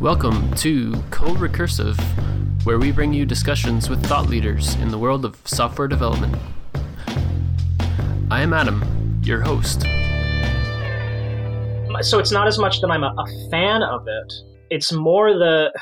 Welcome to CoRecursive, where we bring you discussions with thought leaders in the world of software development. I am Adam, your host. So it's not as much that I'm a, a fan of it, it's more that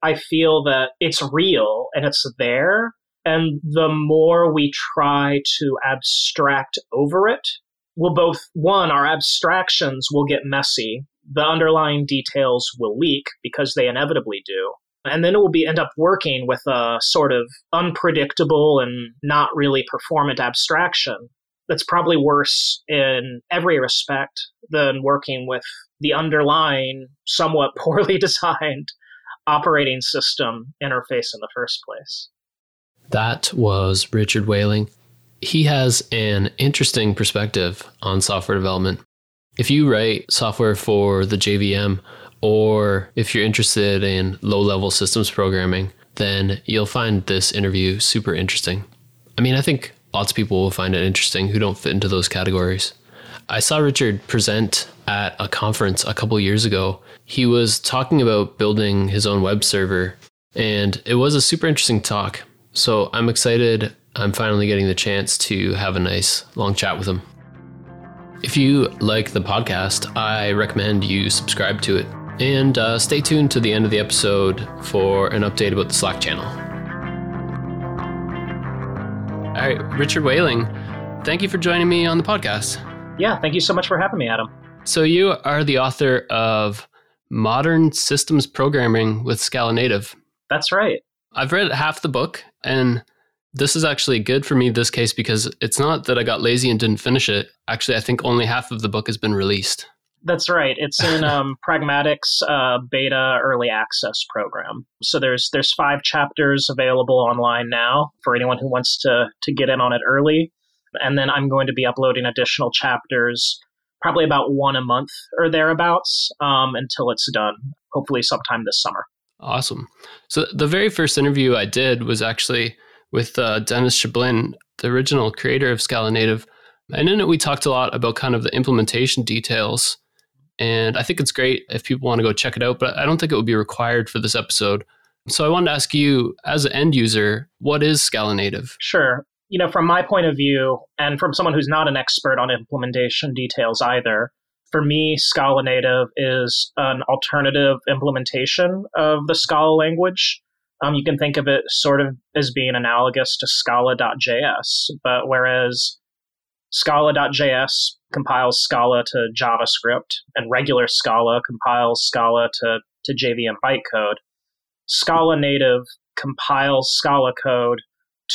I feel that it's real and it's there. And the more we try to abstract over it, will both, one, our abstractions will get messy the underlying details will leak because they inevitably do. And then it will be end up working with a sort of unpredictable and not really performant abstraction that's probably worse in every respect than working with the underlying, somewhat poorly designed operating system interface in the first place. That was Richard Whaling. He has an interesting perspective on software development. If you write software for the JVM, or if you're interested in low level systems programming, then you'll find this interview super interesting. I mean, I think lots of people will find it interesting who don't fit into those categories. I saw Richard present at a conference a couple years ago. He was talking about building his own web server, and it was a super interesting talk. So I'm excited. I'm finally getting the chance to have a nice long chat with him. If you like the podcast, I recommend you subscribe to it. And uh, stay tuned to the end of the episode for an update about the Slack channel. All right, Richard Whaling, thank you for joining me on the podcast. Yeah, thank you so much for having me, Adam. So, you are the author of Modern Systems Programming with Scala Native. That's right. I've read half the book, and this is actually good for me this case because it's not that I got lazy and didn't finish it. Actually, I think only half of the book has been released. That's right. It's in um, Pragmatic's uh, beta early access program. So there's there's five chapters available online now for anyone who wants to to get in on it early. And then I'm going to be uploading additional chapters, probably about one a month or thereabouts, um, until it's done. Hopefully, sometime this summer. Awesome. So the very first interview I did was actually with uh, Denys Shabalin, the original creator of Scala Native. And in it, we talked a lot about kind of the implementation details. And I think it's great if people want to go check it out, but I don't think it would be required for this episode. So I wanted to ask you, as an end user, what is Scala Native? Sure. You know, from my point of view, and from someone who's not an expert on implementation details either, for me, Scala Native is an alternative implementation of the Scala language. Um, you can think of it sort of as being analogous to Scala.js, but whereas Scala.js compiles Scala to JavaScript and regular Scala compiles Scala to, to JVM bytecode, Scala native compiles Scala code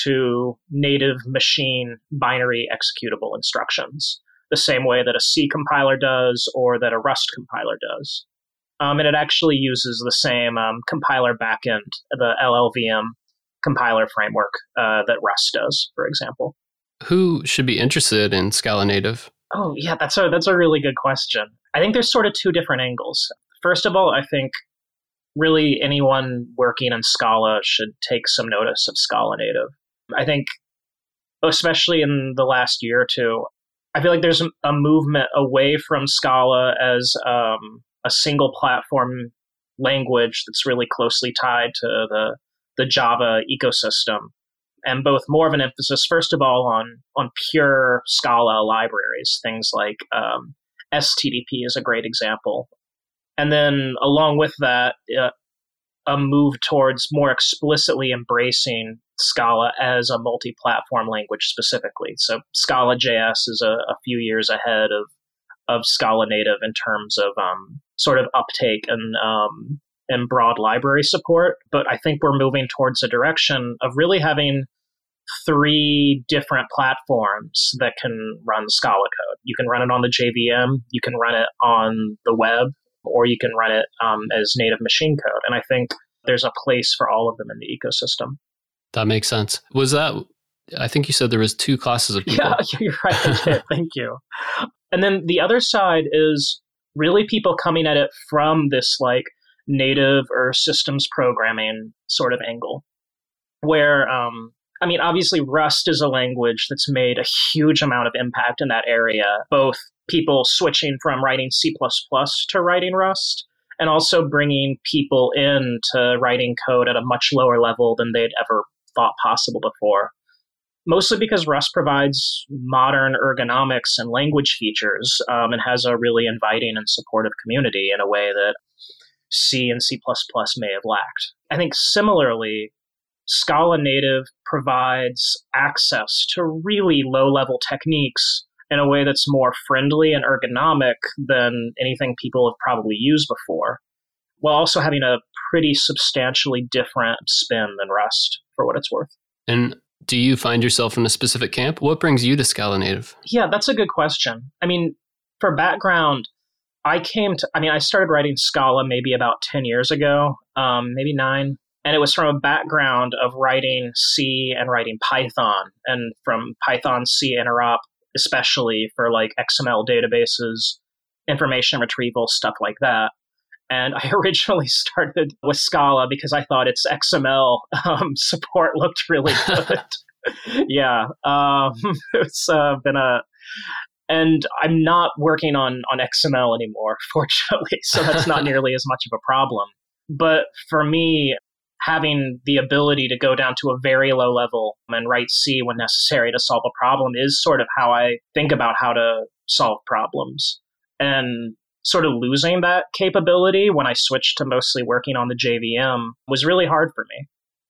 to native machine binary executable instructions, the same way that a C compiler does or that a Rust compiler does. Um, and it actually uses the same um, compiler backend, the LLVM compiler framework uh, that Rust does, for example. Who should be interested in Scala Native? Oh, yeah, that's a that's a really good question. I think there's sort of two different angles. First of all, I think really anyone working in Scala should take some notice of Scala Native. I think, especially in the last year or two, I feel like there's a movement away from Scala as um, a single platform language that's really closely tied to the the Java ecosystem, and both more of an emphasis, first of all, on on pure Scala libraries, things like um, sttp is a great example, and then along with that, uh, a move towards more explicitly embracing Scala as a multi-platform language specifically. So Scala JS is a, a few years ahead of of Scala native in terms of um, sort of uptake and um, and broad library support. But I think we're moving towards a direction of really having three different platforms that can run Scala code. You can run it on the JVM, you can run it on the web, or you can run it um, as native machine code. And I think there's a place for all of them in the ecosystem. That makes sense. Was that? I think you said there was two classes of people. Yeah, you're right. Thank you. And then the other side is really people coming at it from this like native or systems programming sort of angle where um, i mean obviously rust is a language that's made a huge amount of impact in that area both people switching from writing c++ to writing rust and also bringing people in to writing code at a much lower level than they'd ever thought possible before. Mostly because Rust provides modern ergonomics and language features um, and has a really inviting and supportive community in a way that C and C may have lacked. I think similarly, Scala Native provides access to really low level techniques in a way that's more friendly and ergonomic than anything people have probably used before, while also having a pretty substantially different spin than Rust, for what it's worth. And do you find yourself in a specific camp? What brings you to Scala Native? Yeah, that's a good question. I mean, for background, I came to, I mean, I started writing Scala maybe about 10 years ago, um, maybe nine. And it was from a background of writing C and writing Python, and from Python C interop especially for like XML databases, information retrieval, stuff like that. And I originally started with Scala because I thought its XML um, support looked really good. yeah, um, it's uh, been a, and I'm not working on on XML anymore, fortunately, so that's not nearly as much of a problem. But for me, having the ability to go down to a very low level and write C when necessary to solve a problem is sort of how I think about how to solve problems. And sort of losing that capability when I switched to mostly working on the JVM was really hard for me.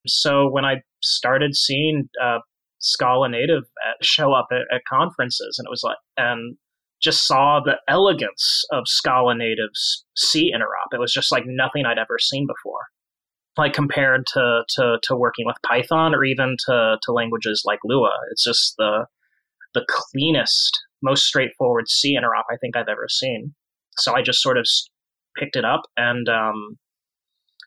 So when I started seeing uh, Scala native at, show up at, at conferences, and it was like, and just saw the elegance of Scala native's C interop. It was just like nothing I'd ever seen before like compared to, to, to working with Python or even to, to languages like Lua. It's just the the cleanest, most straightforward C interop I think I've ever seen. So I just sort of picked it up and um,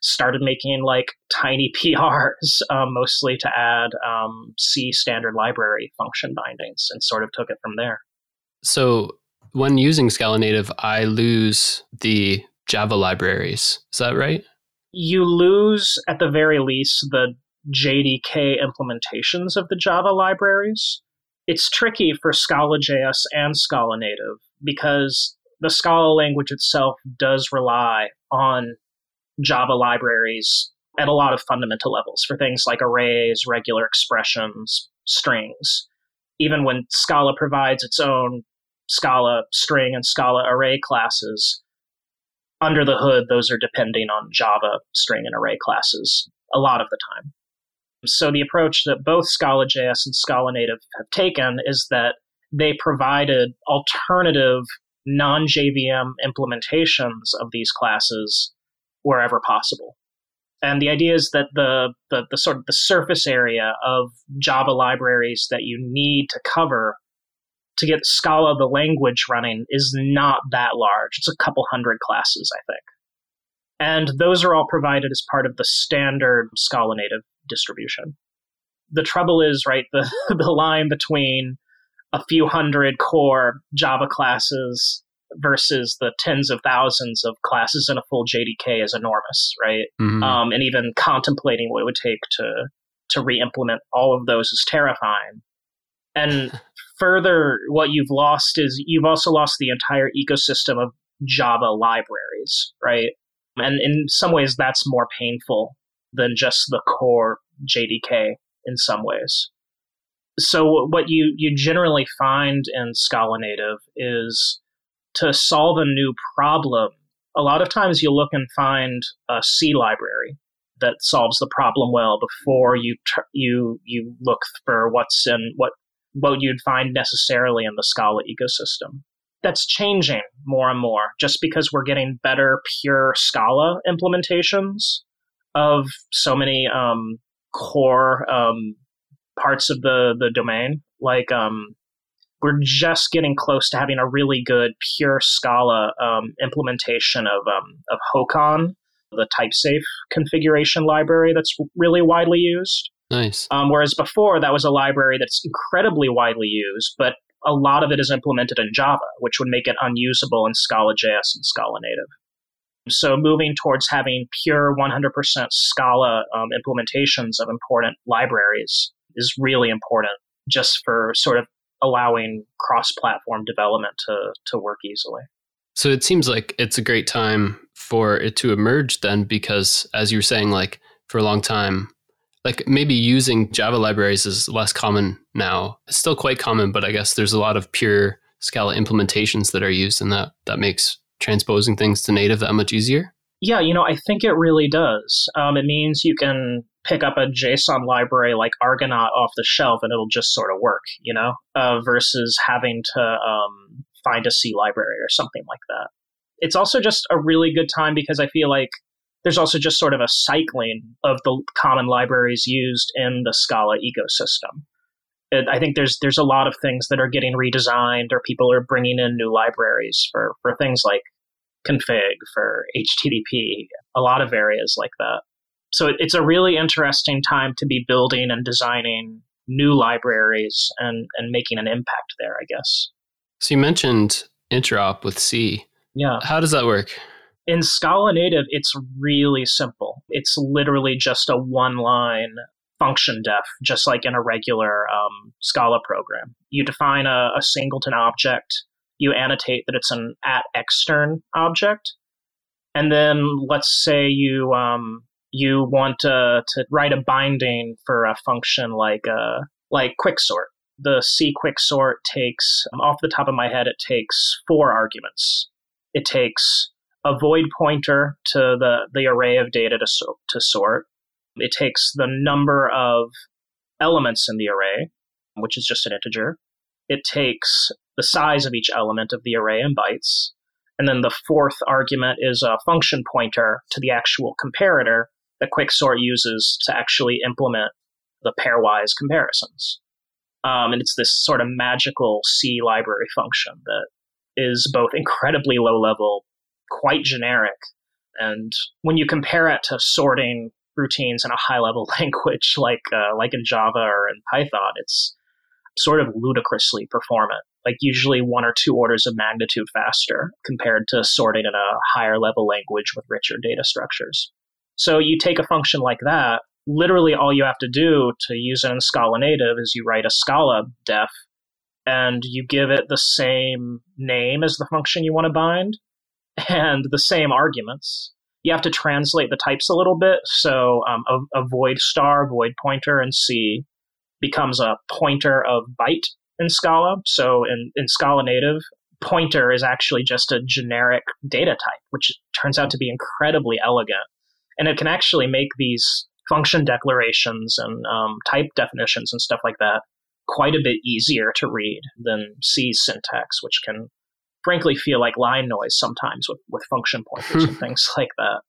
started making like tiny PRs, um, mostly to add um, C standard library function bindings, and sort of took it from there. So when using Scala Native, I lose the Java libraries. Is that right? you lose at the very least the JDK implementations of the Java libraries. It's tricky for Scala.js and Scala Native because the Scala language itself does rely on Java libraries at a lot of fundamental levels for things like arrays, regular expressions, strings. Even when Scala provides its own Scala string and Scala array classes, under the hood, those are depending on Java string and array classes a lot of the time. So the approach that both Scala.js and Scala Native have taken is that they provided alternative non-JVM implementations of these classes wherever possible. And the idea is that the, the, the sort of the surface area of Java libraries that you need to cover to get Scala, the language, running is not that large. It's a couple hundred classes, I think. And those are all provided as part of the standard Scala native distribution. The trouble is, right, the, the line between a few hundred core Java classes versus the tens of thousands of classes in a full JDK is enormous, right? Mm-hmm. Um, and even contemplating what it would take to to re-implement all of those is terrifying. And further, what you've lost is you've also lost the entire ecosystem of Java libraries, right? And in some ways, that's more painful than just the core JDK in some ways. So, what you, you generally find in Scala Native is to solve a new problem, a lot of times you look and find a C library that solves the problem well before you you you look for what's in what what you'd find necessarily in the Scala ecosystem. That's changing more and more just because we're getting better pure Scala implementations of so many um, core um, parts of the, the domain. Like, um, we're just getting close to having a really good pure Scala um, implementation of, um, of Hocon, the Typesafe configuration library that's really widely used. Nice. Um, whereas before, that was a library that's incredibly widely used, but a lot of it is implemented in Java, which would make it unusable in Scala JS and Scala Native. So moving towards having pure 100% Scala um, implementations of important libraries is really important just for sort of allowing cross-platform development to, to work easily. So it seems like it's a great time for it to emerge then because as you were saying like for a long time like maybe using java libraries is less common now. It's still quite common but i guess there's a lot of pure scala implementations that are used and that that makes transposing things to native that much easier. Yeah you know i think it really does. Um, it means you can pick up a json library like argonaut off the shelf and it'll just sort of work you know uh, versus having to um, find a c library or something like that it's also just a really good time because I feel like there's also just sort of a cycling of the common libraries used in the Scala ecosystem. I think there's there's a lot of things that are getting redesigned, or people are bringing in new libraries for for things like config for HTTP, a lot of areas like that. So it, it's a really interesting time to be building and designing new libraries and and making an impact there. I guess. So you mentioned interop with C. Yeah. How does that work? In Scala Native, it's really simple. It's literally just a one line function def, just like in a regular um, Scala program. You define a, a, singleton object, you annotate that it's an at extern object, and then let's say you um, you want to write a binding for a function like uh, like quicksort. The C quicksort takes, um, off the top of my head, it takes four arguments it takes a void pointer to the, the array of data to, so, to sort. It takes the number of elements in the array, which is just an integer. It takes the size of each element of the array in bytes. And then the fourth argument is a function pointer to the actual comparator that Quicksort uses to actually implement the pairwise comparisons. Um, and it's this sort of magical C library function that is both incredibly low level, quite generic. And when you compare it to sorting routines in a high level language like uh, like in Java or in Python, it's sort of ludicrously performant. Like usually one or two orders of magnitude faster compared to sorting in a higher level language with richer data structures. So you take a function like that, literally all you have to do to use it in Scala native is you write a Scala def and you give it the same name as the function you want to bind and the same arguments. You have to translate the types a little bit. So um, a, a, void star, void pointer in C becomes a pointer of byte in Scala. So in, in Scala native, pointer is actually just a generic data type, which turns out to be incredibly elegant. And it can actually make these function declarations and um, type definitions and stuff like that quite a bit easier to read than C syntax, which can frankly feel like line noise sometimes with, with function pointers and things like that.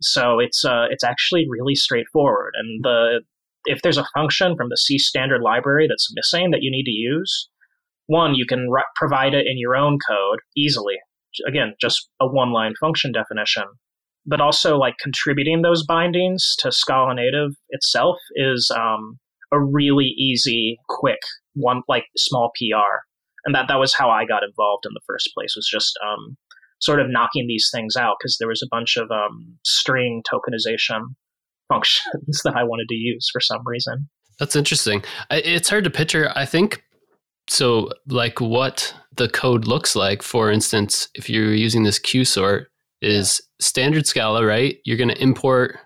So it's uh, it's actually really straightforward. And the if there's a function from the C standard library that's missing that you need to use, one you can re- provide it in your own code easily. Again, just a one line function definition. But also, like contributing those bindings to Scala Native itself is um, a really easy, quick one like small PR. And that that was how I got involved in the first place was just um, sort of knocking these things out because there was a bunch of um, string tokenization functions that I wanted to use for some reason. That's interesting. It's hard to picture. I think so. Like what the code looks like. For instance, if you're using this qsort, is yeah. standard Scala, right? You're going to import.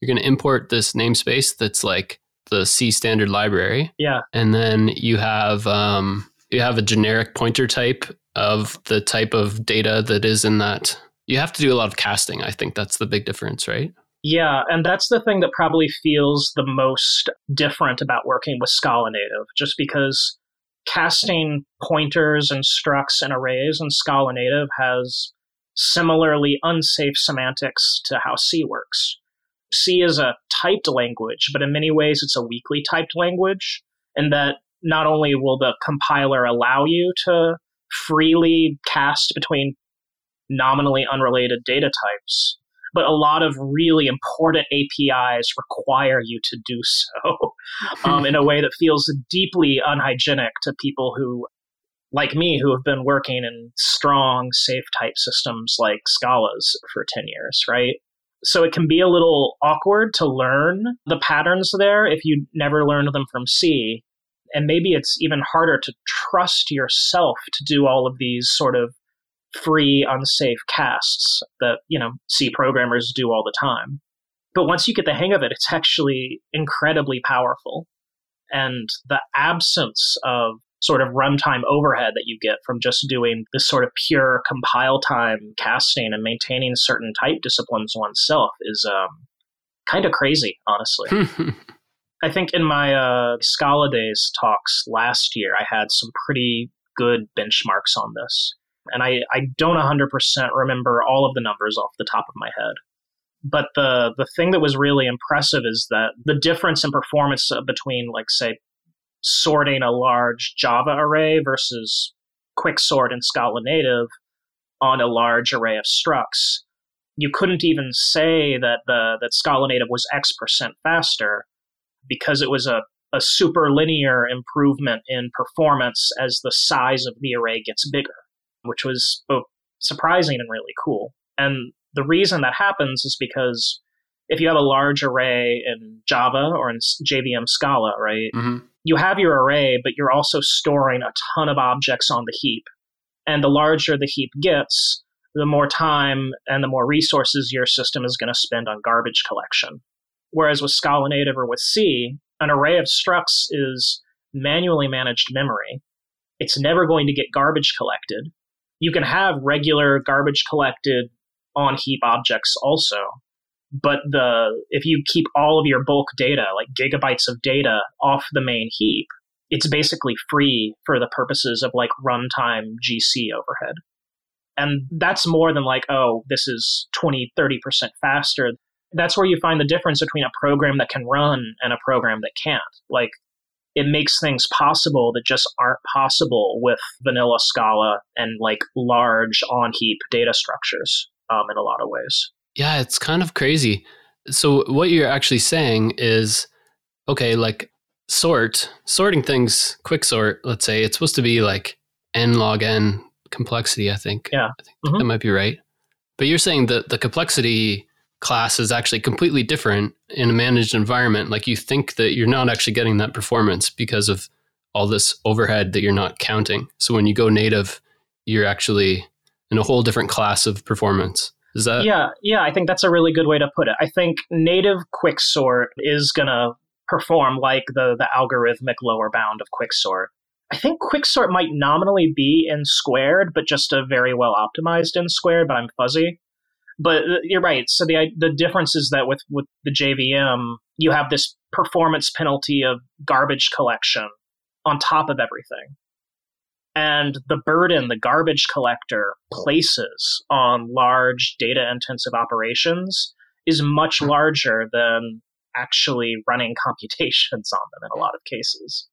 You're going to import this namespace that's like the C standard library. Yeah. And then you have um, you have a generic pointer type of the type of data that is in that. You have to do a lot of casting. I think that's the big difference, right? Yeah, and that's the thing that probably feels the most different about working with Scala Native, just because casting pointers and structs and arrays in Scala Native has similarly unsafe semantics to how C works. C is a typed language, but in many ways it's a weakly typed language, and that not only will the compiler allow you to freely cast between nominally unrelated data types, but a lot of really important APIs require you to do so um, in a way that feels deeply unhygienic to people who, like me, who have been working in strong, safe type systems like Scala's for 10 years, right? So it can be a little awkward to learn the patterns there if you never learned them from C. And maybe it's even harder to trust yourself to do all of these sort of free, unsafe casts that, you know, C programmers do all the time. But once you get the hang of it, it's actually incredibly powerful. And the absence of sort of runtime overhead that you get from just doing this sort of pure compile time casting and maintaining certain type disciplines oneself is um, kind of crazy, honestly. I think in my uh, Scala Days talks last year, I had some pretty good benchmarks on this. And I, I don't 100% remember all of the numbers off the top of my head. But the, the thing that was really impressive is that the difference in performance between, like, say, sorting a large Java array versus quicksort in Scala Native on a large array of structs, you couldn't even say that the that Scala Native was X percent faster because it was a, a super linear improvement in performance as the size of the array gets bigger, which was both surprising and really cool. And the reason that happens is because if you have a large array in Java or in JVM Scala, right, mm-hmm. You have your array, but you're also storing a ton of objects on the heap. And the larger the heap gets, the more time and the more resources your system is going to spend on garbage collection. Whereas with Scala Native or with C, an array of structs is manually managed memory. It's never going to get garbage collected. You can have regular garbage collected on heap objects also, but the if you keep all of your bulk data, like gigabytes of data, off the main heap, it's basically free for the purposes of like runtime GC overhead. And that's more than like, oh, this is 20, 30% faster that's where you find the difference between a program that can run and a program that can't. Like, it makes things possible that just aren't possible with vanilla Scala and like large on heap data structures um, in a lot of ways. Yeah, it's kind of crazy. So, what you're actually saying is okay, like sort, sorting things, quick sort, let's say, it's supposed to be like n log n complexity, I think. Yeah. I think mm-hmm. that might be right. But you're saying that the complexity class is actually completely different in a managed environment. Like you think that you're not actually getting that performance because of all this overhead that you're not counting. So when you go native, you're actually in a whole different class of performance. Is that? Yeah, yeah. I think that's a really good way to put it. I think native quicksort is gonna perform like the the algorithmic lower bound of quicksort. I think quicksort might nominally be n squared, but just a very well optimized n squared. But I'm fuzzy. But uh, you're right. So the the difference is that with with the JVM, you have this performance penalty of garbage collection on top of everything. And the burden the garbage collector places on large data intensive operations is much larger than actually running computations on them in a lot of cases.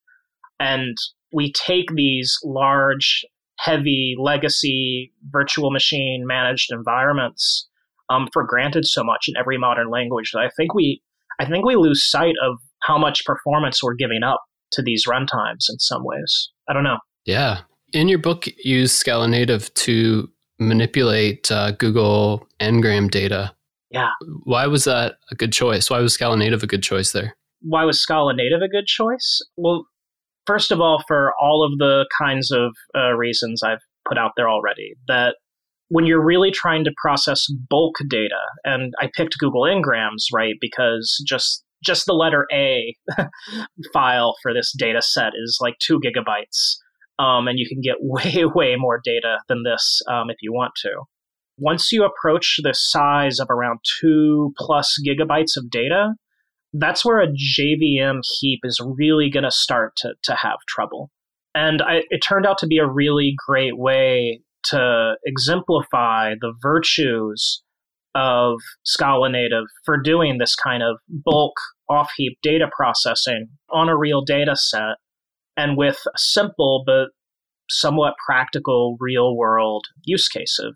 And we take these large, heavy, legacy, virtual machine managed environments um, for granted so much in every modern language that I think we I think we lose sight of how much performance we're giving up to these runtimes in some ways. I don't know. Yeah. In your book, you use Scala Native to manipulate uh, Google Ngram data. Yeah. Why was that a good choice? Why was Scala Native a good choice there? Why was Scala Native a good choice? Well, first of all, for all of the kinds of uh, reasons I've put out there already, that when you're really trying to process bulk data, and I picked Google Ngrams, right, because just just the letter A file for this data set is like two gigabytes. Um, and you can get way, way more data than this um, if you want to. Once you approach the size of around two plus gigabytes of data, that's where a JVM heap is really going to start to, to have trouble. And I, it turned out to be a really great way to exemplify the virtues of Scala Native for doing this kind of bulk off heap data processing on a real data set and with a simple but somewhat practical real world use case of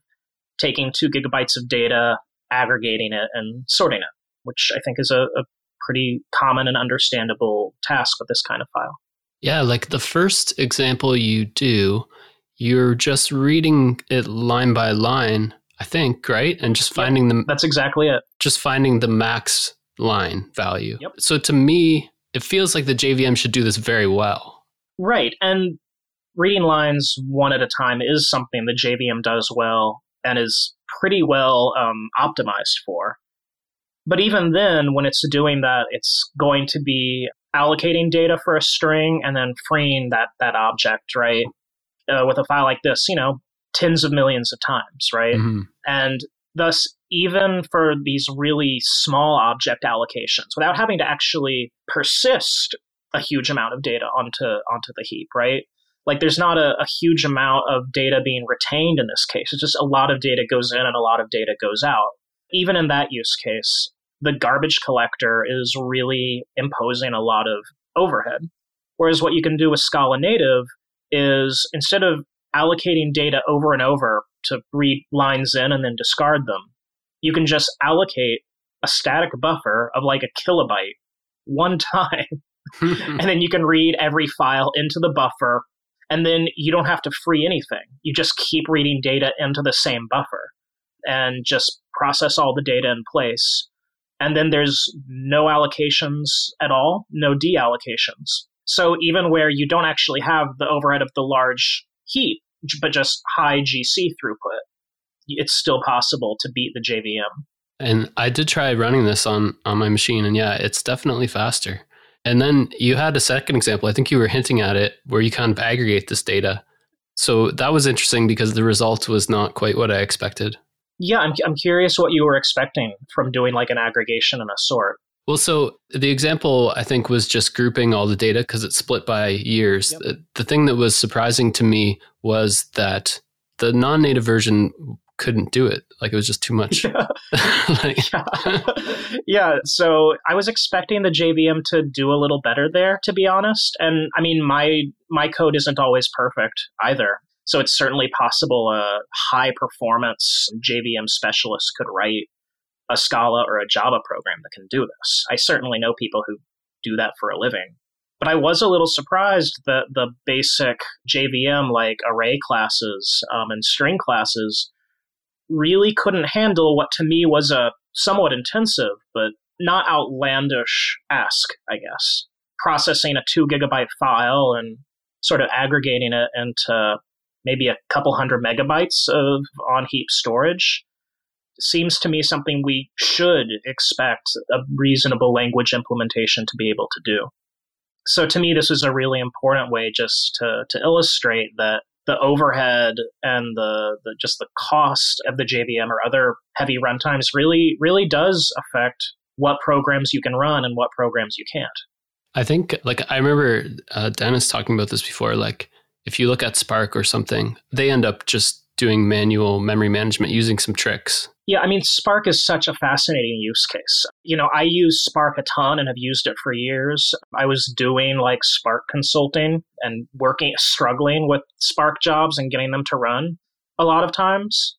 taking two gigabytes of data, aggregating it, and sorting it, which I think is a, a pretty common and understandable task with this kind of file. Yeah, like the first example you do you're just reading it line by line, I think, right? And just finding yep, the That's exactly it. Just finding the max line value. Yep. So to me, it feels like the JVM should do this very well. Right. And reading lines one at a time is something the JVM does well and is pretty well um, optimized for. But even then, when it's doing that, it's going to be allocating data for a string and then freeing that that object, right? Uh, with a file like this, you know, tens of millions of times, right? Mm-hmm. And thus, even for these really small object allocations, without having to actually persist a huge amount of data onto onto the heap, right? Like there's not a, a huge amount of data being retained in this case. It's just a lot of data goes in and a lot of data goes out. Even in that use case, the garbage collector is really imposing a lot of overhead. Whereas what you can do with Scala Native is instead of allocating data over and over to read lines in and then discard them, you can just allocate a static buffer of like a kilobyte one time. and then you can read every file into the buffer. And then you don't have to free anything. You just keep reading data into the same buffer and just process all the data in place and then there's no allocations at all, no deallocations. So even where you don't actually have the overhead of the large heap, but just high GC throughput, it's still possible to beat the JVM. And I did try running this on on my machine, and yeah, it's definitely faster. And then you had a second example. I think you were hinting at it, where you kind of aggregate this data. So that was interesting because the result was not quite what I expected. Yeah, I'm, I'm curious what you were expecting from doing like an aggregation and a sort. Well, so the example I think was just grouping all the data because it's split by years. Yep. The, the thing that was surprising to me was that the non native version couldn't do it. Like it was just too much. Yeah. like, yeah. yeah. So I was expecting the JVM to do a little better there, to be honest. And I mean, my my code isn't always perfect either. So it's certainly possible a high performance JVM specialist could write a Scala or a Java program that can do this. I certainly know people who do that for a living. But I was a little surprised that the basic JVM, like array classes um, and string classes, really couldn't handle what to me was a somewhat intensive, but not outlandish ask, I guess. Processing a two gigabyte file and sort of aggregating it into maybe a couple hundred megabytes of on heap storage seems to me something we should expect a reasonable language implementation to be able to do. So to me, this is a really important way just to, to illustrate that the overhead and the, the just the cost of the JVM or other heavy runtimes really really does affect what programs you can run and what programs you can't. I think like I remember uh, Denys talking about this before. Like if you look at Spark or something, they end up just doing manual memory management using some tricks. Yeah, I mean, Spark is such a fascinating use case. You know, I use Spark a ton and have used it for years. I was doing like Spark consulting and working, struggling with Spark jobs and getting them to run a lot of times.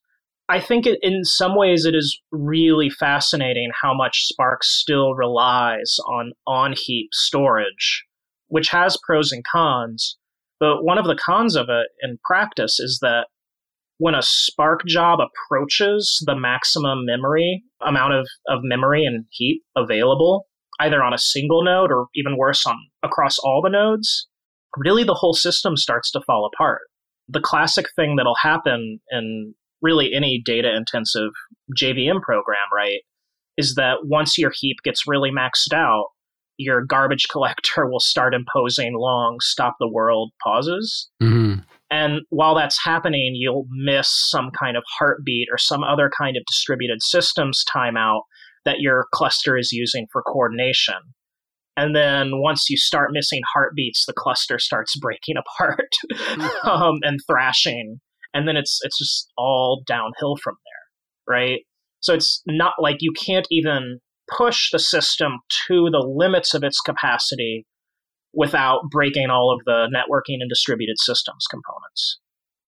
I think it, in some ways it is really fascinating how much Spark still relies on on heap storage, which has pros and cons. But one of the cons of it in practice is that when a Spark job approaches the maximum memory amount of, of memory and heap available, either on a single node or even worse on across all the nodes, really the whole system starts to fall apart. The classic thing that'll happen in really any data intensive JVM program, right, is that once your heap gets really maxed out, your garbage collector will start imposing long stop the world pauses. Mm-hmm. And while that's happening, you'll miss some kind of heartbeat or some other kind of distributed systems timeout that your cluster is using for coordination. And then once you start missing heartbeats, the cluster starts breaking apart mm-hmm. um, and thrashing. And then it's it's just all downhill from there, right? So it's not like you can't even push the system to the limits of its capacity without breaking all of the networking and distributed systems components.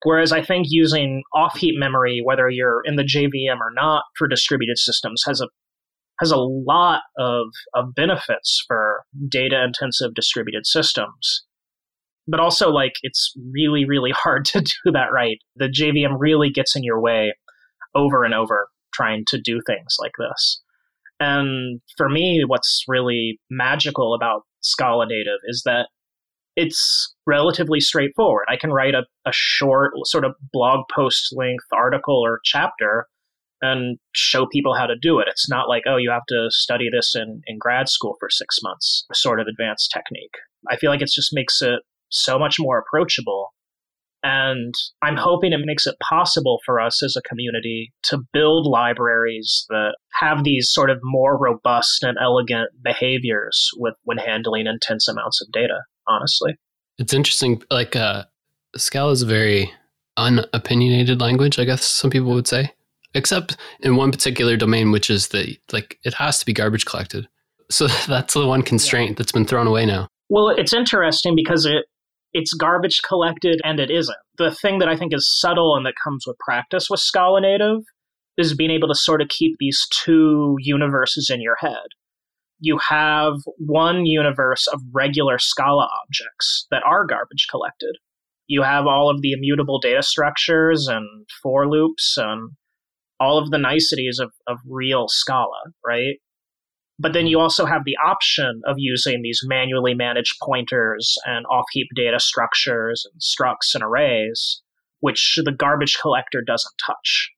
Whereas I think using off heap memory, whether you're in the JVM or not for distributed systems, has a has a lot of, of benefits for data intensive distributed systems. But also like it's really, really hard to do that right. The JVM really gets in your way over and over trying to do things like this. And for me, what's really magical about Scala Native is that it's relatively straightforward. I can write a, a short, sort of blog post length article or chapter and show people how to do it. It's not like, oh, you have to study this in, in grad school for six months, sort of advanced technique. I feel like it just makes it so much more approachable. And I'm hoping it makes it possible for us as a community to build libraries that have these sort of more robust and elegant behaviors with when handling intense amounts of data, honestly. It's interesting. Like, uh, Scala is a very unopinionated language, I guess some people would say except in one particular domain, which is the like it has to be garbage collected. So that's the one constraint yeah. that's been thrown away now. Well, it's interesting because it it's garbage collected and it isn't. The thing that I think is subtle and that comes with practice with Scala Native is being able to sort of keep these two universes in your head. You have one universe of regular Scala objects that are garbage collected. You have all of the immutable data structures and for loops and all of the niceties of, of real Scala, right? But then you also have the option of using these manually managed pointers and off heap data structures and structs and arrays, which the garbage collector doesn't touch.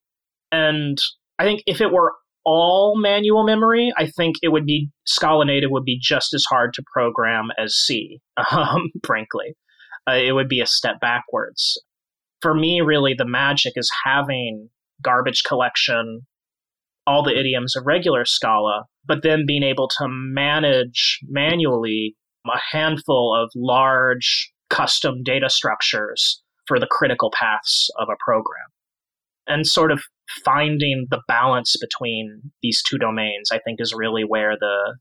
And I think if it were all manual memory, I think it would be Scala native would be just as hard to program as C, um, frankly. Uh, it would be a step backwards. For me, really, the magic is having garbage collection, all the idioms of regular Scala, but then being able to manage manually a handful of large custom data structures for the critical paths of a program. And sort of finding the balance between these two domains, I think, is really where the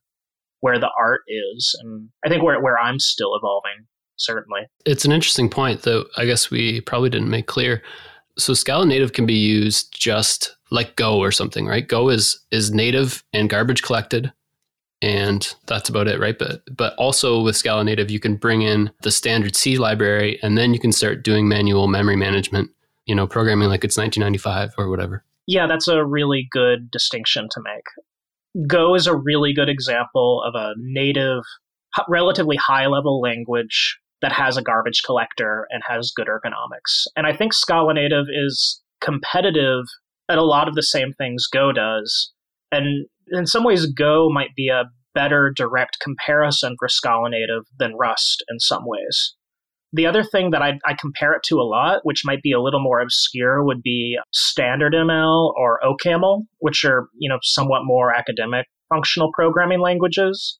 where the art is, and I think where where I'm still evolving. Certainly, it's an interesting point, though. I guess we probably didn't make clear so Scala native can be used just like Go or something, right? Go is is native and garbage collected, and that's about it, right? But but also with Scala native, you can bring in the standard C library, and then you can start doing manual memory management. You know, programming like it's 1995 or whatever. Yeah, that's a really good distinction to make. Go is a really good example of a native, relatively high level language that has a garbage collector and has good ergonomics. And I think Scala Native is competitive at a lot of the same things Go does. And in some ways, Go might be a better direct comparison for Scala Native than Rust in some ways. The other thing that I, I, compare it to a lot, which might be a little more obscure, would be Standard ML or OCaml, which are you know somewhat more academic functional programming languages,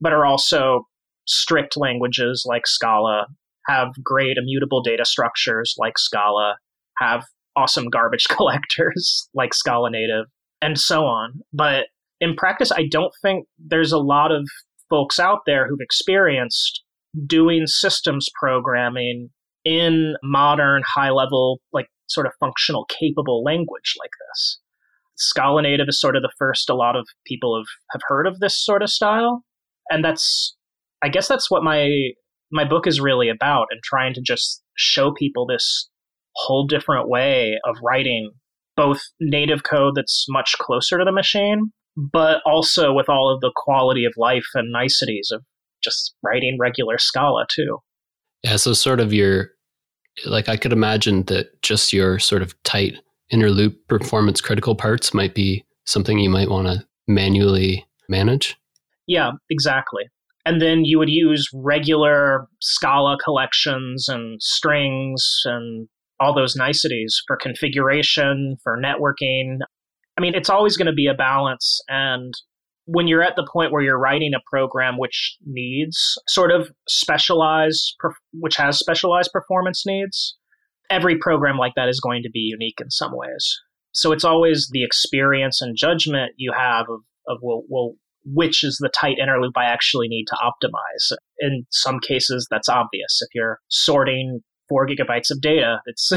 but are also strict languages like Scala, have great immutable data structures like Scala, have awesome garbage collectors like Scala Native, and so on. But in practice, I don't think there's a lot of folks out there who've experienced doing systems programming in modern, high level, like sort of functional, capable language like this. Scala Native is sort of the first a lot of people have, have heard of this sort of style. And that's I guess that's what my my book is really about and trying to just show people this whole different way of writing both native code that's much closer to the machine, but also with all of the quality of life and niceties of just writing regular Scala too. Yeah, so sort of your like I could imagine that just your sort of tight inner loop performance critical parts might be something you might want to manually manage. Yeah, exactly and then you would use regular Scala collections and strings and all those niceties for configuration, for networking. I mean, it's always going to be a balance. And when you're at the point where you're writing a program which needs sort of specialized, which has specialized performance needs, every program like that is going to be unique in some ways. So it's always the experience and judgment you have of, of well, well, which is the tight inner loop I actually need to optimize. In some cases, that's obvious. If you're sorting four gigabytes of data, it's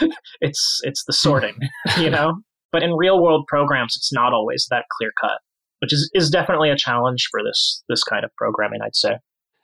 it's it's the sorting, you know. But in real world programs, it's not always that clear cut, which is is definitely a challenge for this this kind of programming. I'd say.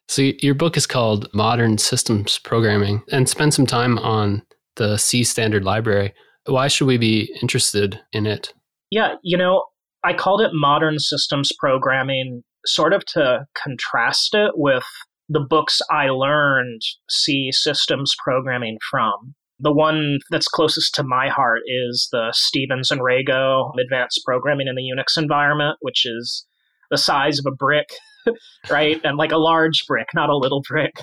So your book is called Modern Systems Programming, and spend some time on the C standard library. Why should we be interested in it? Yeah, you know, I called it modern systems programming sort of to contrast it with the books I learned C systems programming from. The one that's closest to my heart is the Stevens and Rago Advanced Programming in the Unix Environment, which is the size of a brick, right? And like a large brick, not a little brick.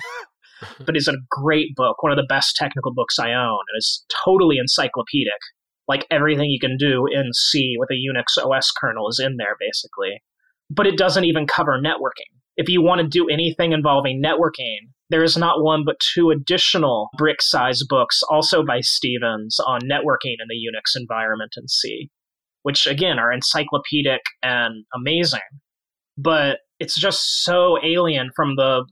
but is a great book, one of the best technical books I own, It is totally encyclopedic. Like everything you can do in C with a Unix OS kernel is in there, basically. But it doesn't even cover networking. If you want to do anything involving networking, there is not one but two additional brick size books, also by Stevens, on networking in the Unix environment in C, which again are encyclopedic and amazing. But it's just so alien from the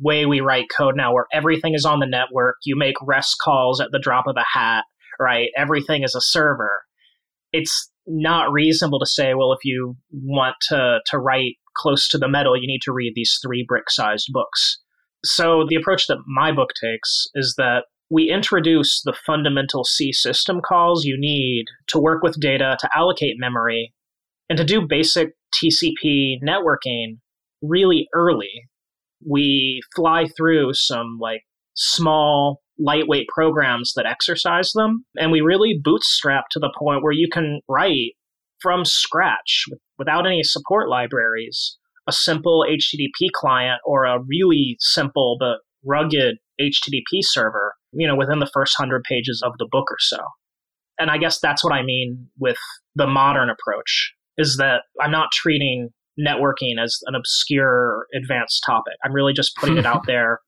way we write code now, where everything is on the network. You make REST calls at the drop of a hat, right? Everything is a server. It's not reasonable to say, well, if you want to, to write close to the metal, you need to read these three brick sized books. So the approach that my book takes is that we introduce the fundamental C system calls you need to work with data, to allocate memory, and to do basic TCP networking really early we fly through some like small lightweight programs that exercise them and we really bootstrap to the point where you can write from scratch without any support libraries a simple http client or a really simple but rugged http server you know within the first 100 pages of the book or so and i guess that's what i mean with the modern approach is that i'm not treating networking as an obscure advanced topic. I'm really just putting it out there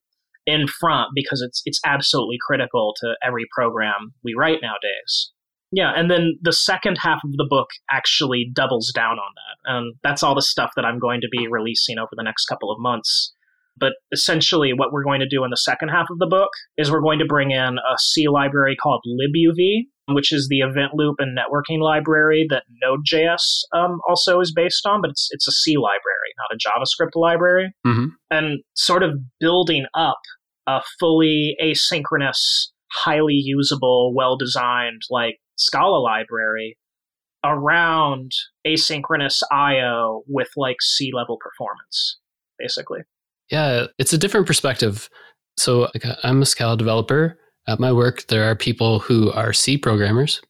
in front because it's it's absolutely critical to every program we write nowadays. Yeah, and then the second half of the book actually doubles down on that. And that's all the stuff that I'm going to be releasing over the next couple of months. But essentially, what we're going to do in the second half of the book is we're going to bring in a C library called libuv, which is the event loop and networking library that Node.js um, also is based on, but it's it's a C library, not a JavaScript library, mm-hmm. and sort of building up a fully asynchronous, highly usable, well designed like Scala library around asynchronous I/O with like C level performance, basically. Yeah, it's a different perspective. So like, I'm a Scala developer at my work, there are people who are C programmers.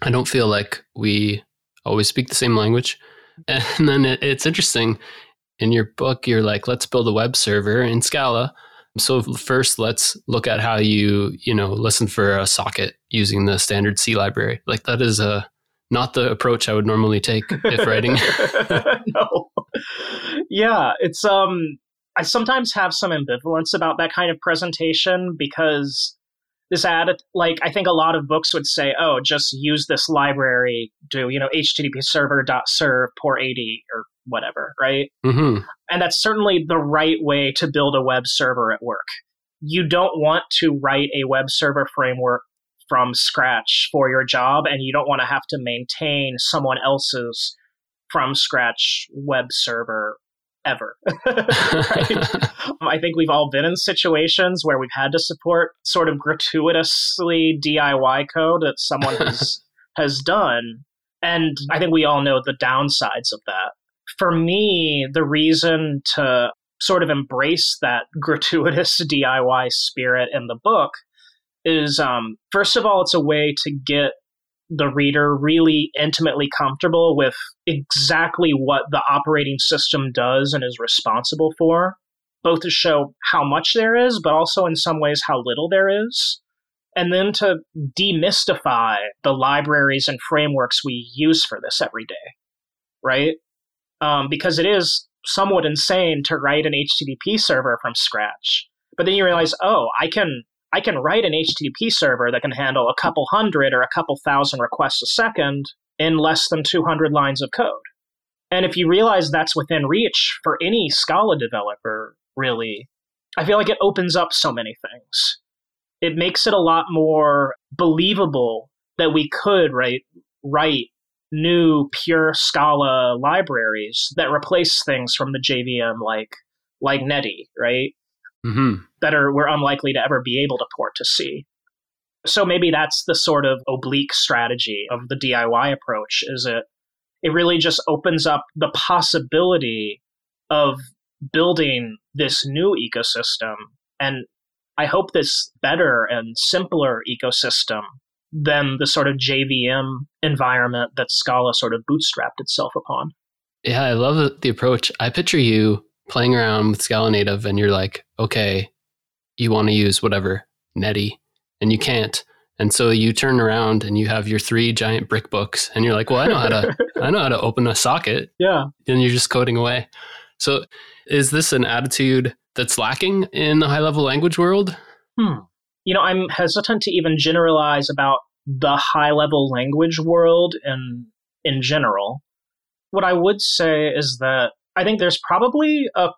I don't feel like we always speak the same language. And then it, it's interesting in your book, you're like, let's build a web server in Scala. So first, let's look at how you, you know, listen for a socket using the standard C library. Like that is a not the approach I would normally take if writing. no. Yeah, it's um I sometimes have some ambivalence about that kind of presentation because this ad like i think a lot of books would say oh just use this library do you know http server dot serve port 80 or whatever right mm-hmm. and that's certainly the right way to build a web server at work you don't want to write a web server framework from scratch for your job and you don't want to have to maintain someone else's from scratch web server ever. I think we've all been in situations where we've had to support sort of gratuitously DIY code that someone has has done. And I think we all know the downsides of that. For me, the reason to sort of embrace that gratuitous DIY spirit in the book is um, first of all, it's a way to get the reader really intimately comfortable with exactly what the operating system does and is responsible for, both to show how much there is, but also in some ways how little there is, and then to demystify the libraries and frameworks we use for this every day, right? Um, because it is somewhat insane to write an HTTP server from scratch. But then you realize, oh, I can I can write an HTTP server that can handle a couple hundred or a couple thousand requests a second in less than 200 lines of code. And if you realize that's within reach for any Scala developer, really, I feel like it opens up so many things. It makes it a lot more believable that we could write, write new pure Scala libraries that replace things from the JVM like like Netty, right? Mm-hmm. that are we're unlikely to ever be able to port to C. So maybe that's the sort of oblique strategy of the DIY approach is it it really just opens up the possibility of building this new ecosystem. And I hope this better and simpler ecosystem than the sort of JVM environment that Scala sort of bootstrapped itself upon. Yeah, I love the approach. I picture you playing around with Scala Native and you're like, okay, you want to use whatever, Netty, and you can't. And so you turn around and you have your three giant brick books and you're like, well, I know how to I know how to open a socket. Yeah. And you're just coding away. So is this an attitude that's lacking in the high level language world? Hmm. You know, I'm hesitant to even generalize about the high level language world in in general. What I would say is that I think there's probably a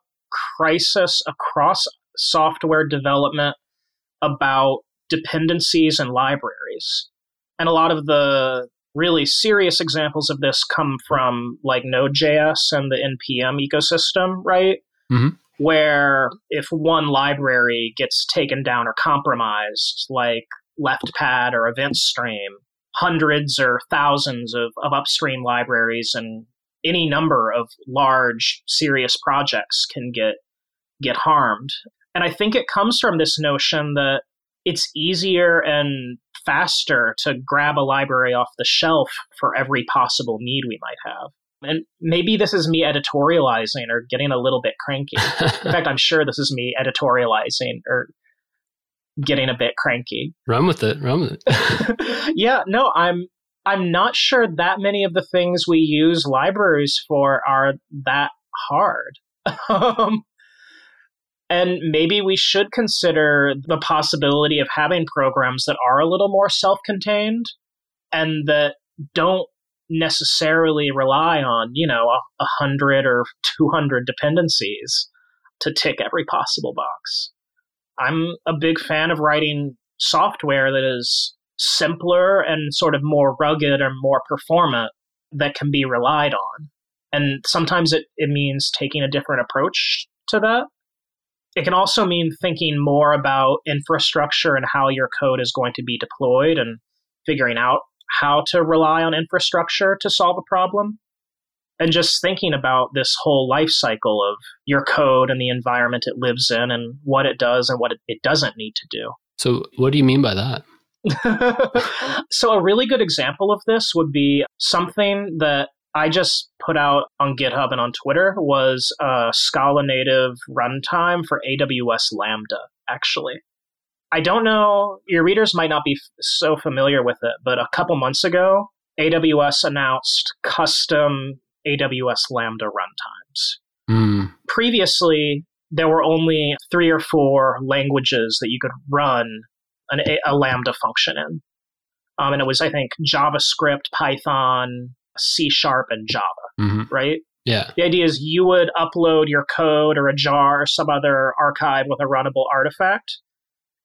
crisis across software development about dependencies and libraries. And a lot of the really serious examples of this come from like Node.js and the NPM ecosystem, right? Mm-hmm. Where if one library gets taken down or compromised, like LeftPad or EventStream, hundreds or thousands of, of upstream libraries and any number of large, serious projects can get get harmed. And I think it comes from this notion that it's easier and faster to grab a library off the shelf for every possible need we might have. And maybe this is me editorializing or getting a little bit cranky. In fact, I'm sure this is me editorializing or getting a bit cranky. Run with it. Run with it. yeah, no, I'm I'm not sure that many of the things we use libraries for are that hard. um, and maybe we should consider the possibility of having programs that are a little more self contained and that don't necessarily rely on, you know, a, hundred or 200 dependencies to tick every possible box. I'm a big fan of writing software that is simpler and sort of more rugged and more performant that can be relied on. And sometimes it, it means taking a different approach to that. It can also mean thinking more about infrastructure and how your code is going to be deployed and figuring out how to rely on infrastructure to solve a problem. And just thinking about this whole life cycle of your code and the environment it lives in and what it does and what it doesn't need to do. So, what do you mean by that? so, a really good example of this would be something that I just put out on GitHub and on Twitter was a Scala native runtime for AWS Lambda, actually. I don't know, your readers might not be f- so familiar with it, but a couple months ago, AWS announced custom AWS Lambda runtimes. Mm. Previously, there were only three or four languages that you could run an, a Lambda function in. Um, and it was, I think, JavaScript, Python, C Sharp, and Java, Mm-hmm. right? Yeah. The idea is you would upload your code or a jar or some other archive with a runnable artifact.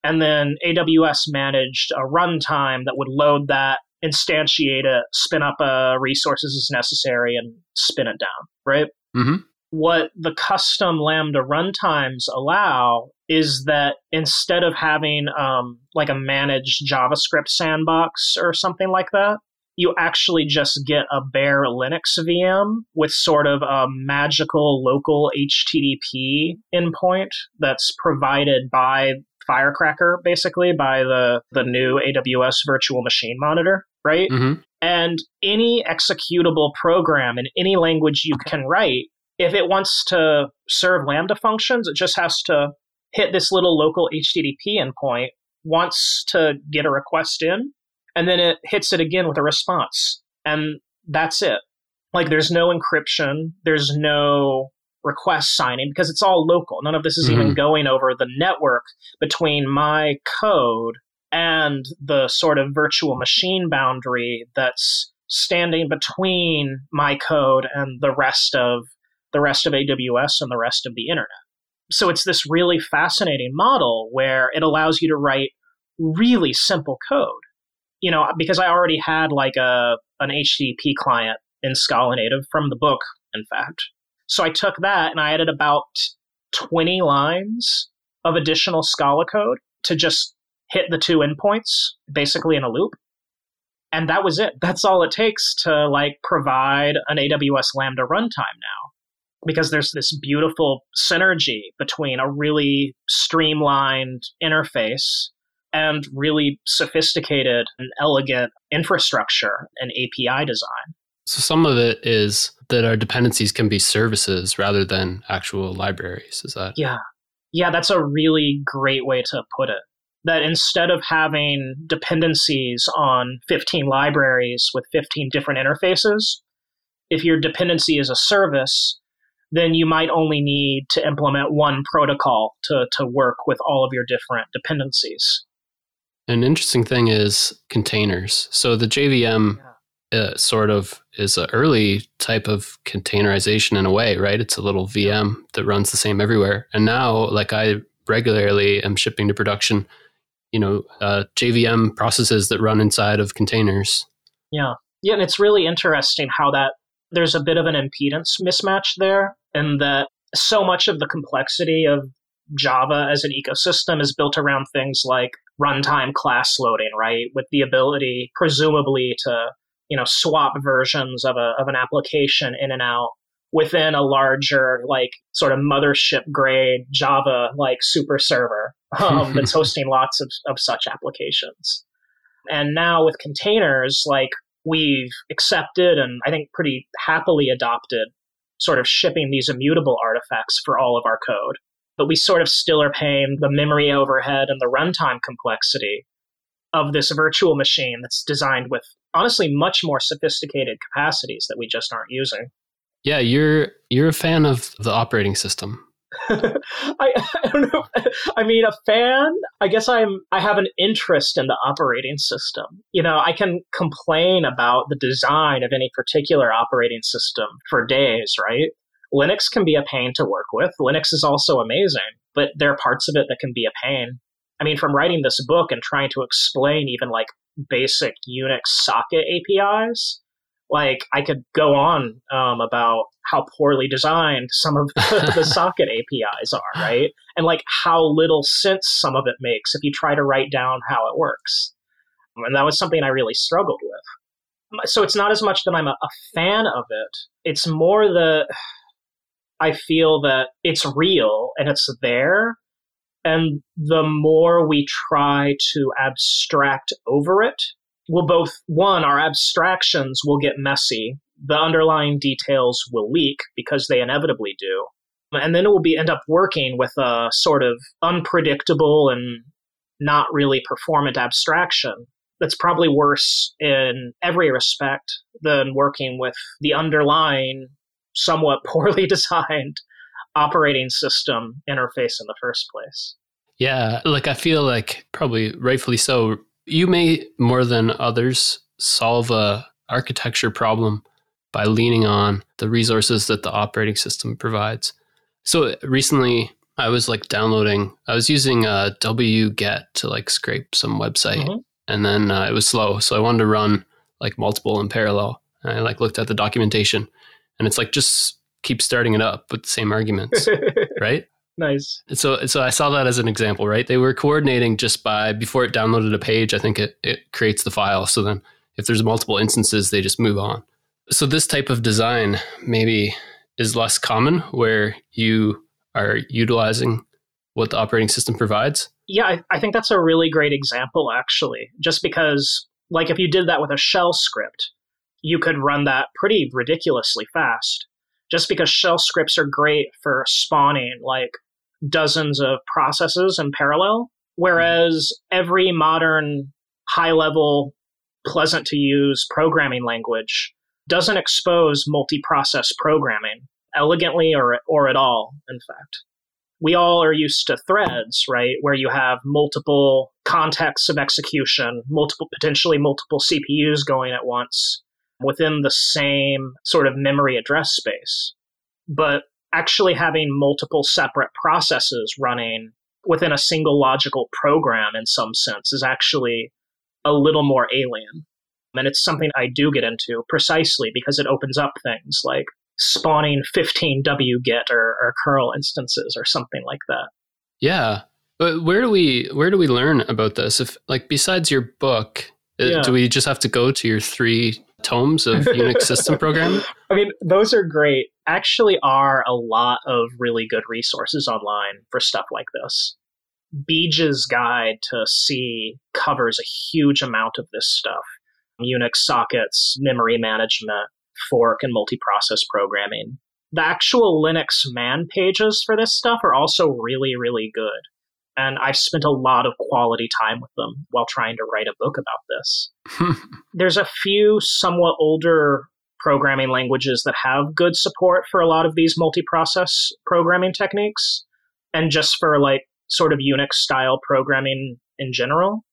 And then AWS managed a runtime that would load that, instantiate it, spin up uh, resources as necessary, and spin it down, right? Mm-hmm. What the custom Lambda runtimes allow is that instead of having um, like a managed JavaScript sandbox or something like that, you actually just get a bare Linux VM with sort of a magical local HTTP endpoint that's provided by Firecracker, basically, by the, the new AWS virtual machine monitor, right? Mm-hmm. And any executable program in any language you can write, if it wants to serve Lambda functions, it just has to hit this little local HTTP endpoint, wants to get a request in, and then it hits it again with a response. And that's it. Like there's no encryption, there's no request signing because it's all local. None of this is even Mhm. going over the network between my code and the sort of virtual machine boundary that's standing between my code and the rest of the rest of AWS and the rest of the internet. So it's this really fascinating model where it allows you to write really simple code. You know, because I already had like a an HTTP client in Scala Native from the book, in fact. So I took that and I added about 20 lines of additional Scala code to just hit the two endpoints basically in a loop. And that was it. That's all it takes to like provide an AWS Lambda runtime now. Because there's this beautiful synergy between a really streamlined interface and really sophisticated and elegant infrastructure and API design. So some of it is that our dependencies can be services rather than actual libraries. Is that? Yeah. Yeah, that's a really great way to put it. That instead of having dependencies on 15 libraries with 15 different interfaces, if your dependency is a service, then you might only need to implement one protocol to, to work with all of your different dependencies. An interesting thing is containers. So the JVM yeah. uh, sort of is an early type of containerization in a way, right? It's a little VM that runs the same everywhere. And now, like I regularly am shipping to production, you know, uh, JVM processes that run inside of containers. Yeah. Yeah. And it's really interesting how that there's a bit of an impedance mismatch there, and that so much of the complexity of Java as an ecosystem is built around things like runtime class loading, right? With the ability, presumably, to you know swap versions of a of an application in and out within a larger like sort of mothership grade Java like super server um, that's hosting lots of, of such applications. And now with containers, like we've accepted and I think pretty happily adopted sort of shipping these immutable artifacts for all of our code. But we sort of still are paying the memory overhead and the runtime complexity of this virtual machine that's designed with honestly much more sophisticated capacities that we just aren't using. Yeah, you're you're a fan of the operating system. I, I don't know. I mean, a fan. I guess I'm. I have an interest in the operating system. You know, I can complain about the design of any particular operating system for days, right? Linux can be a pain to work with. Linux is also amazing, but there are parts of it that can be a pain. I mean, from writing this book and trying to explain even like basic Unix socket APIs, like I could go on um, about how poorly designed some of the, the socket APIs are, right? And like how little sense some of it makes if you try to write down how it works. And that was something I really struggled with. So it's not as much that I'm a, a fan of it, it's more the I feel that it's real and it's there. And the more we try to abstract over it, will both one, our abstractions will get messy the underlying details will leak because they inevitably do. And then it will be end up working with a sort of unpredictable and not really performant abstraction that's probably worse in every respect than working with the underlying, somewhat poorly designed operating system interface in the first place. Yeah, like I feel like probably rightfully so. You may more than others solve a architecture problem by leaning on the resources that the operating system provides. So recently, I was like downloading, I was using uh, wget to like scrape some website, mm-hmm. and then uh, it was slow. So I wanted to run like multiple in parallel. And I like looked at the documentation, and it's like just keep starting it up with the same arguments, right? Nice. So, so I saw that as an example, right? They were coordinating just by before it downloaded a page. I think it it creates the file. So then, if there's multiple instances, they just move on. So this type of design maybe is less common where you are utilizing what the operating system provides. Yeah, I, I think that's a really great example, actually. Just because, like, if you did that with a shell script, you could run that pretty ridiculously fast. Just because shell scripts are great for spawning like dozens of processes in parallel, whereas every modern high level, pleasant to use programming language doesn't expose multi process programming elegantly or, or at all, in fact. We all are used to threads, right? Where you have multiple contexts of execution, multiple, potentially multiple CPUs going at once within the same sort of memory address space. But actually having multiple separate processes running within a single logical program in some sense is actually a little more alien. And it's something I do get into precisely because it opens up things like spawning 15 wget or, or curl instances or something like that. Yeah. But where do we where do we learn about this? If like besides your book, uh, yeah. do we just have to go to your three tomes of Unix system programming? I mean, those are great. Actually, are a lot of really good resources online for stuff like this. Beej's guide to C covers a huge amount of this stuff Unix sockets, memory management, fork, and multiprocess programming. The actual Linux man pages for this stuff are also really, really good. And I've spent a lot of quality time with them while trying to write a book about this. There's a few somewhat older programming languages that have good support for a lot of these multiprocess programming techniques and just for like sort of Unix style programming in general.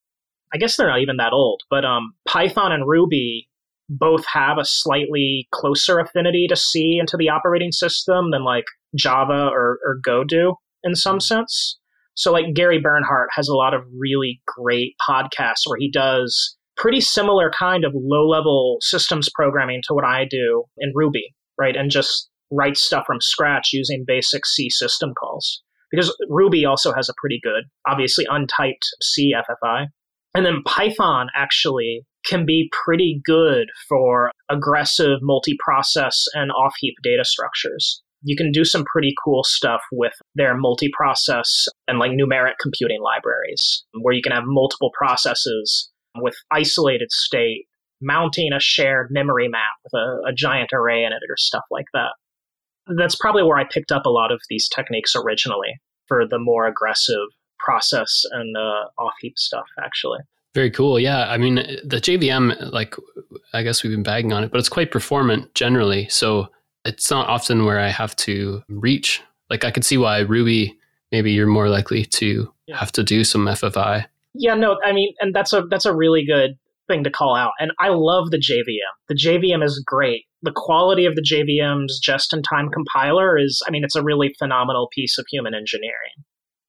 I guess they're not even that old, but um, Python and Ruby both have a slightly closer affinity to C and to the operating system than like Java or, or Go do in some mm-hmm. sense. So, like Gary Bernhardt has a lot of really great podcasts where he does pretty similar kind of low level systems programming to what I do in Ruby, right? And just write stuff from scratch using basic C system calls. Because Ruby also has a pretty good, obviously untyped C FFI. And then Python actually can be pretty good for aggressive multi-process and off-heap data structures. You can do some pretty cool stuff with their multi-process and like numeric computing libraries, where you can have multiple processes with isolated state, mounting a shared memory map with a, a giant array in it or stuff like that. That's probably where I picked up a lot of these techniques originally for the more aggressive process and uh, off heap stuff, actually. Very cool. Yeah. I mean, the JVM, like, I guess we've been bagging on it, but it's quite performant generally. So it's not often where I have to reach. Like, I could see why Ruby, maybe you're more likely to yeah. have to do some FFI. Yeah, no, I mean, and that's a that's a really good thing to call out. And I love the JVM. The JVM is great. The quality of the JVM's just-in-time compiler is, I mean, it's a really phenomenal piece of human engineering.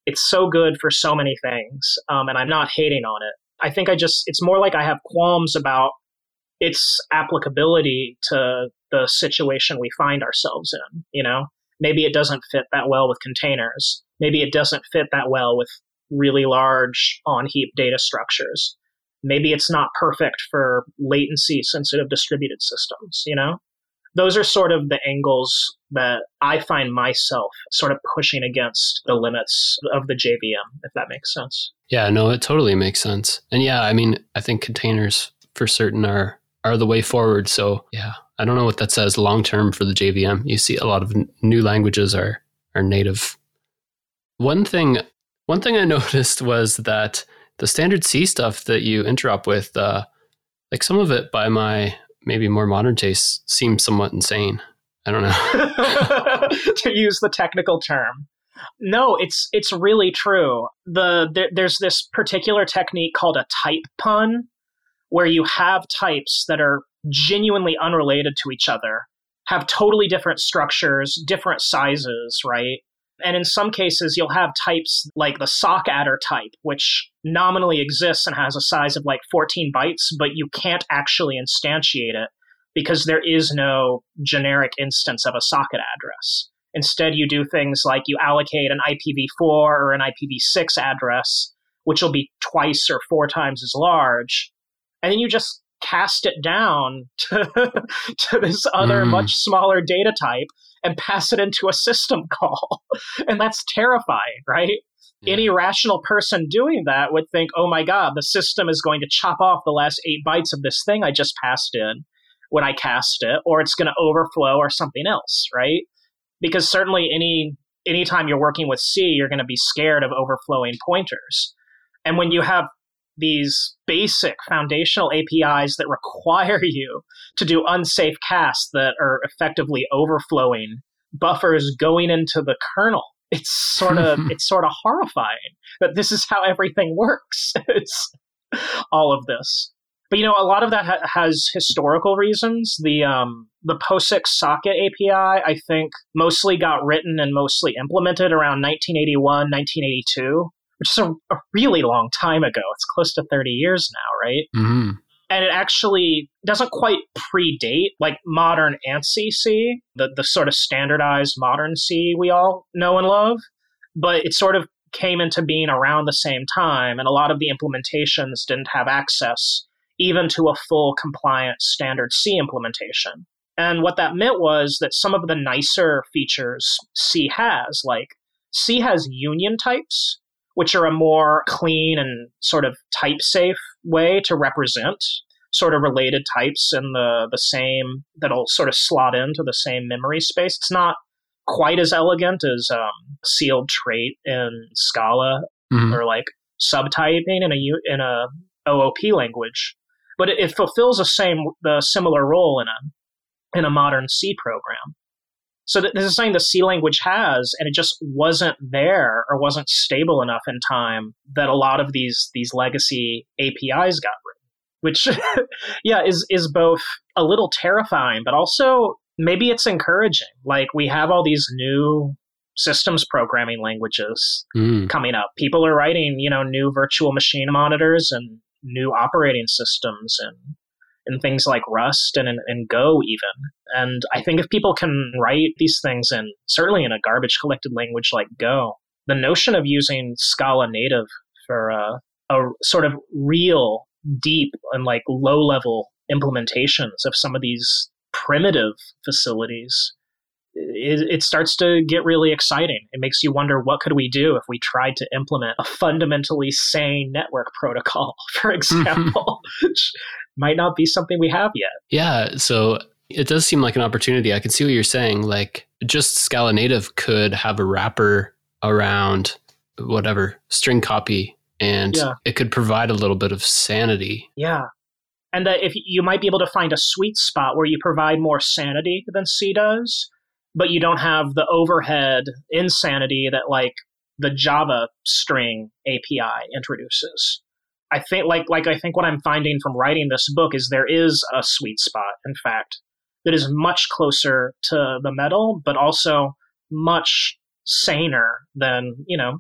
It's so good for so many things, um, and I'm not hating on it. I think I just, it's more like I have qualms about its applicability to the situation we find ourselves in, you know? Maybe it doesn't fit that well with containers. Maybe it doesn't fit that well with really large on heap data structures. Maybe it's not perfect for latency sensitive distributed systems, you know? those are sort of the angles that I find myself sort of pushing against the limits of the JVM, if that makes sense. Yeah, no, it totally makes sense. And yeah, I mean, I think containers for certain are are the way forward. So yeah, I don't know what that says long term for the JVM. You see a lot of n- new languages are are native. One thing one thing I noticed was that the standard C stuff that you interop with, uh, like some of it by my maybe more modern taste, seems somewhat insane. I don't know. to use the technical term. No, it's it's really true. The there, there's this particular technique called a type pun where you have types that are genuinely unrelated to each other, have totally different structures, different sizes, right? And in some cases, you'll have types like the sockaddr type, which nominally exists and has a size of like 14 bytes, but you can't actually instantiate it because there is no generic instance of a socket address. Instead, you do things like you allocate an IPv4 or an IPv6 address, which will be twice or four times as large. And then you just cast it down to, to this other mm. much smaller data type and pass it into a system call. and that's terrifying, right? Yeah. Any rational person doing that would think, oh my God, the system is going to chop off the last eight bytes of this thing I just passed in when I cast it, or it's going to overflow or something else, right? Because certainly any anytime you're working with C, you're going to be scared of overflowing pointers. And when you have these basic foundational APIs that require you to do unsafe casts that are effectively overflowing buffers going into the kernel. It's sort of it's sort of horrifying that this is how everything works. it's all of this. But you know, a lot of that ha- has historical reasons. The um, the POSIX socket API, I think, mostly got written and mostly implemented around 1981, 1982 which is a, a, really long time ago. It's close to 30 years now, right? Mm-hmm. And it actually doesn't quite predate like modern ANSI C, the, the sort of standardized modern C we all know and love, but it sort of came into being around the same time. And a lot of the implementations didn't have access even to a full compliant standard C implementation. And what that meant was that some of the nicer features C has, like C has union types, which are a more clean and sort of type safe way to represent sort of related types in the, the same, that'll sort of slot into the same memory space. It's not quite as elegant as um, sealed trait in Scala mm-hmm. or like subtyping in a, in a OOP language. But it, it fulfills the same, the similar role in a, in a modern C program. So this is something the C language has, and it just wasn't there or wasn't stable enough in time that a lot of these these legacy APIs got written. Which, yeah, is is both a little terrifying, but also maybe it's encouraging. Like we have all these new systems programming languages mm. coming up. People are writing, you know, new virtual machine monitors and new operating systems and in things like Rust and, and Go, even. And I think if people can write these things in, certainly in a garbage collected language like Go, the notion of using Scala native for a, a sort of real, deep, and like low level implementations of some of these primitive facilities it, it, starts to get really exciting. It makes you wonder what could we do if we tried to implement a fundamentally sane network protocol, for mm-hmm. example, which might not be something we have yet. Yeah, so it does seem like an opportunity. I can see what you're saying. Like just Scala Native could have a wrapper around whatever string copy and yeah. it could provide a little bit of sanity. Yeah. And that if you might be able to find a sweet spot where you provide more sanity than C does, but you don't have the overhead insanity that like the Java string API introduces. I think like like I think what I'm finding from writing this book is there is a sweet spot, in fact, that is much closer to the metal, but also much saner than, you know,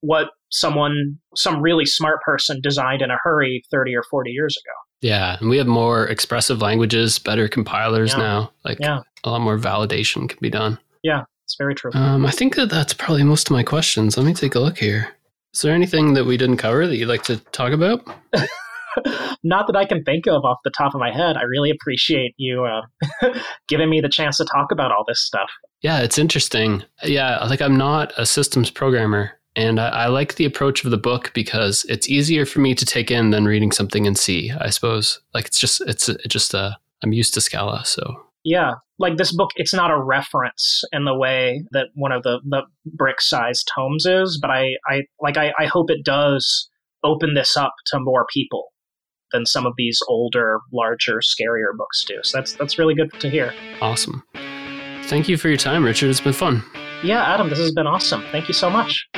what someone some really smart person designed in a hurry 30 or 40 years ago. Yeah, and we have more expressive languages, better compilers yeah. now. Like yeah. a lot more validation can be done. Yeah, it's very true. Um, I think that that's probably most of my questions. Let me take a look here. Is there anything that we didn't cover that you'd like to talk about? Not that I can think of off the top of my head. I really appreciate you uh, giving me the chance to talk about all this stuff. Yeah, it's interesting. Yeah, like I'm not a systems programmer, and I, I, like the approach of the book because it's easier for me to take in than reading something in C. I suppose. Like it's just it's, it's just uh, I'm used to Scala, so yeah, like this book, it's not a reference in the way that one of the the brick sized tomes is, but I I like I, I hope it does open this up to more people than some of these older, larger, scarier books do. So that's that's really good to hear. Awesome. Thank you for your time, Richard. It's been fun. Yeah, Adam, this has been awesome. Thank you so much.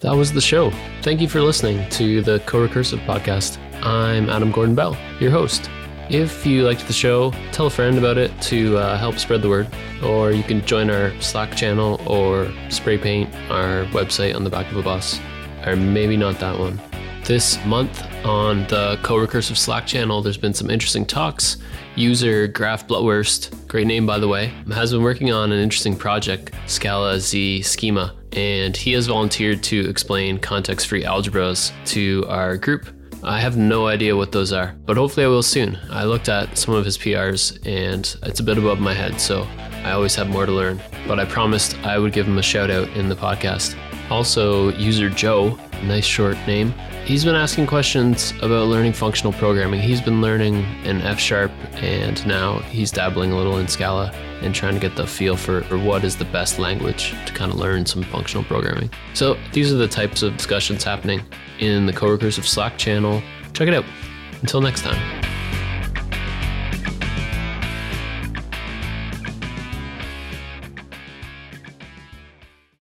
That was the show. Thank you for listening to the CoRecursive podcast. I'm Adam Gordon Bell, your host. If you liked the show, tell a friend about it to uh, help spread the word. Or you can join our Slack channel or spray paint our website on the back of a bus. Or maybe not that one. This month on the CoRecursive Slack channel, there's been some interesting talks. User Graf Blutwurst, great name by the way, has been working on an interesting project, Scalaz Schema and he has volunteered to explain context free algebras to our group. I have no idea what those are, but hopefully I will soon. I looked at some of his PRs and it's a bit above my head, so I always have more to learn. But I promised I would give him a shout out in the podcast. Also, user Joe, nice short name, he's been asking questions about learning functional programming. He's been learning in F sharp and now he's dabbling a little in Scala and trying to get the feel for, what is the best language to kind of learn some functional programming. So these are the types of discussions happening in the CoRecursive Slack channel. Check it out. Until next time.